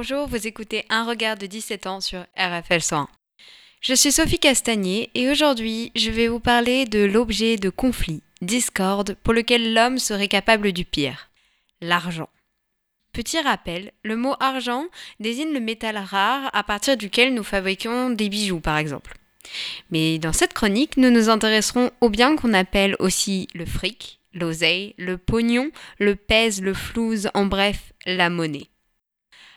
bonjour, vous écoutez Un regard de 17 ans sur RFL 101. Je suis Sophie Castagnier et aujourd'hui je vais vous parler de l'objet de conflit, discorde, pour lequel l'homme serait capable du pire, l'argent. Petit rappel, le mot argent désigne le métal rare à partir duquel nous fabriquons des bijoux par exemple. Mais dans cette chronique, nous nous intéresserons au bien qu'on appelle aussi le fric, l'oseille, le pognon, le pèse, le flouze, en bref, la monnaie.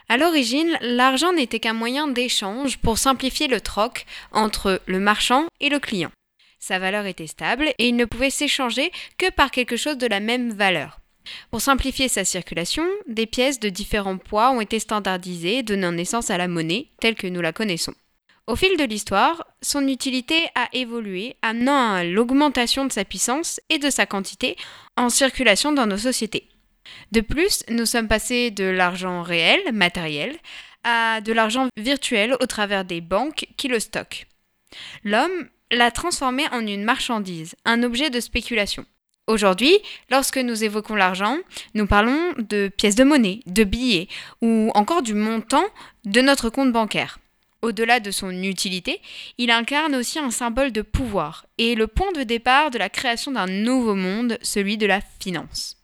À l'origine, l'argent n'était qu'un moyen d'échange pour simplifier le troc entre le marchand et le client. Sa valeur était stable et il ne pouvait s'échanger que par quelque chose de la même valeur. Pour simplifier sa circulation, des pièces de différents poids ont été standardisées, donnant naissance à la monnaie telle que nous la connaissons. Au fil de l'histoire, son utilité a évolué, amenant à l'augmentation de sa puissance et de sa quantité en circulation dans nos sociétés. De plus, nous sommes passés de l'argent réel, matériel, à de l'argent virtuel au travers des banques qui le stockent. L'homme l'a transformé en une marchandise, un objet de spéculation. Aujourd'hui, lorsque nous évoquons l'argent, nous parlons de pièces de monnaie, de billets ou encore du montant de notre compte bancaire. Au-delà de son utilité, il incarne aussi un symbole de pouvoir et le point de départ de la création d'un nouveau monde, celui de la finance.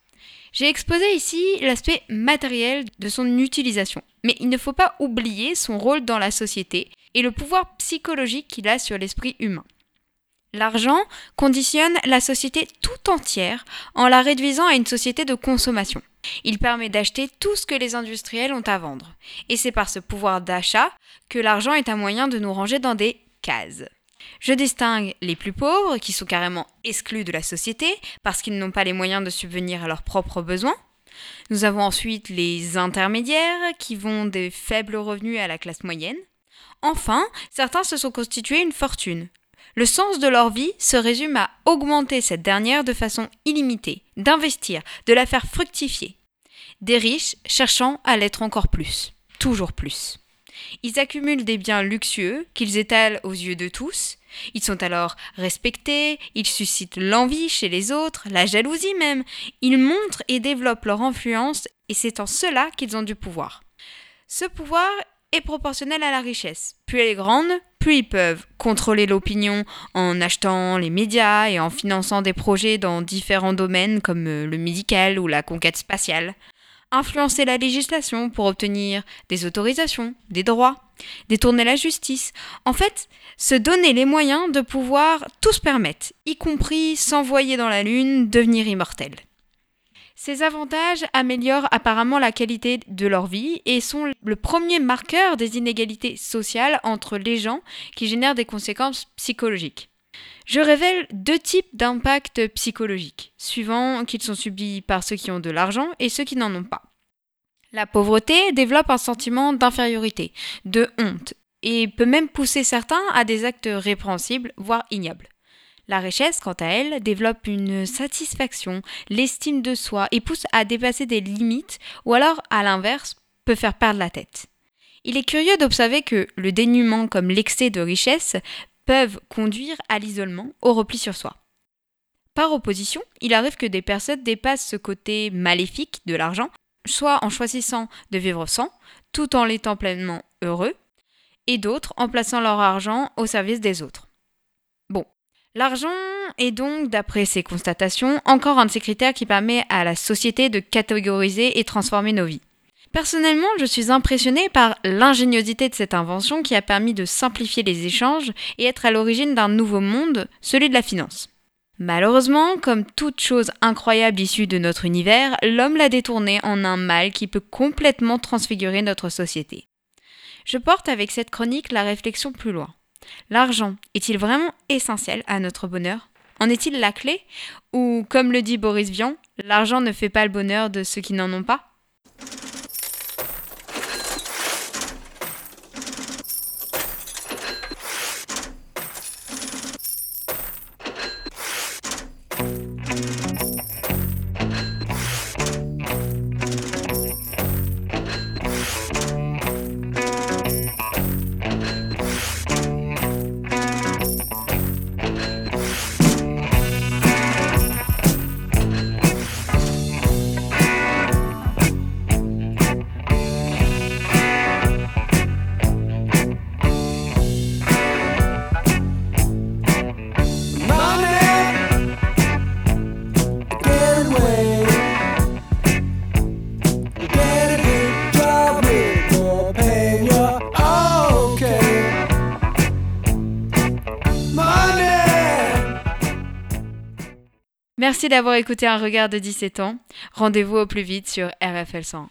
J'ai exposé ici l'aspect matériel de son utilisation, mais il ne faut pas oublier son rôle dans la société et le pouvoir psychologique qu'il a sur l'esprit humain. L'argent conditionne la société tout entière en la réduisant à une société de consommation. Il permet d'acheter tout ce que les industriels ont à vendre. Et c'est par ce pouvoir d'achat que l'argent est un moyen de nous ranger dans des cases. Je distingue les plus pauvres, qui sont carrément exclus de la société, parce qu'ils n'ont pas les moyens de subvenir à leurs propres besoins. Nous avons ensuite les intermédiaires, qui vont des faibles revenus à la classe moyenne. Enfin, certains se sont constitués une fortune. Le sens de leur vie se résume à augmenter cette dernière de façon illimitée, d'investir, de la faire fructifier. Des riches cherchant à l'être encore plus, toujours plus. Ils accumulent des biens luxueux qu'ils étalent aux yeux de tous. Ils sont alors respectés, ils suscitent l'envie chez les autres, la jalousie même. Ils montrent et développent leur influence et c'est en cela qu'ils ont du pouvoir. Ce pouvoir est proportionnel à la richesse. Plus elle est grande, plus ils peuvent contrôler l'opinion en achetant les médias et en finançant des projets dans différents domaines comme le médical ou la conquête spatiale influencer la législation pour obtenir des autorisations, des droits, détourner la justice. En fait, se donner les moyens de pouvoir tout se permettre, y compris s'envoyer dans la Lune, devenir immortel. Ces avantages améliorent apparemment la qualité de leur vie et sont le premier marqueur des inégalités sociales entre les gens qui génèrent des conséquences psychologiques. Je révèle deux types d'impacts psychologiques, suivant qu'ils sont subis par ceux qui ont de l'argent et ceux qui n'en ont pas. La pauvreté développe un sentiment d'infériorité, de honte, et peut même pousser certains à des actes répréhensibles, voire ignobles. La richesse, quant à elle, développe une satisfaction, l'estime de soi et pousse à dépasser des limites, ou alors, à l'inverse, peut faire perdre la tête. Il est curieux d'observer que le dénuement comme l'excès de richesse peuvent conduire à l'isolement, au repli sur soi. Par opposition, il arrive que des personnes dépassent ce côté maléfique de l'argent, soit en choisissant de vivre sans, tout en l'étant pleinement heureux, et d'autres en plaçant leur argent au service des autres. Bon, l'argent est donc, d'après ces constatations, encore un de ces critères qui permet à la société de catégoriser et transformer nos vies. Personnellement, je suis impressionnée par l'ingéniosité de cette invention qui a permis de simplifier les échanges et être à l'origine d'un nouveau monde, celui de la finance. Malheureusement, comme toute chose incroyable issue de notre univers, l'homme l'a détourné en un mal qui peut complètement transfigurer notre société. Je porte avec cette chronique la réflexion plus loin. L'argent est-il vraiment essentiel à notre bonheur? En est-il la clé? Ou, comme le dit Boris Vian, l'argent ne fait pas le bonheur de ceux qui n'en ont pas? Merci d'avoir écouté un regard de 17 ans. Rendez-vous au plus vite sur RFL 100.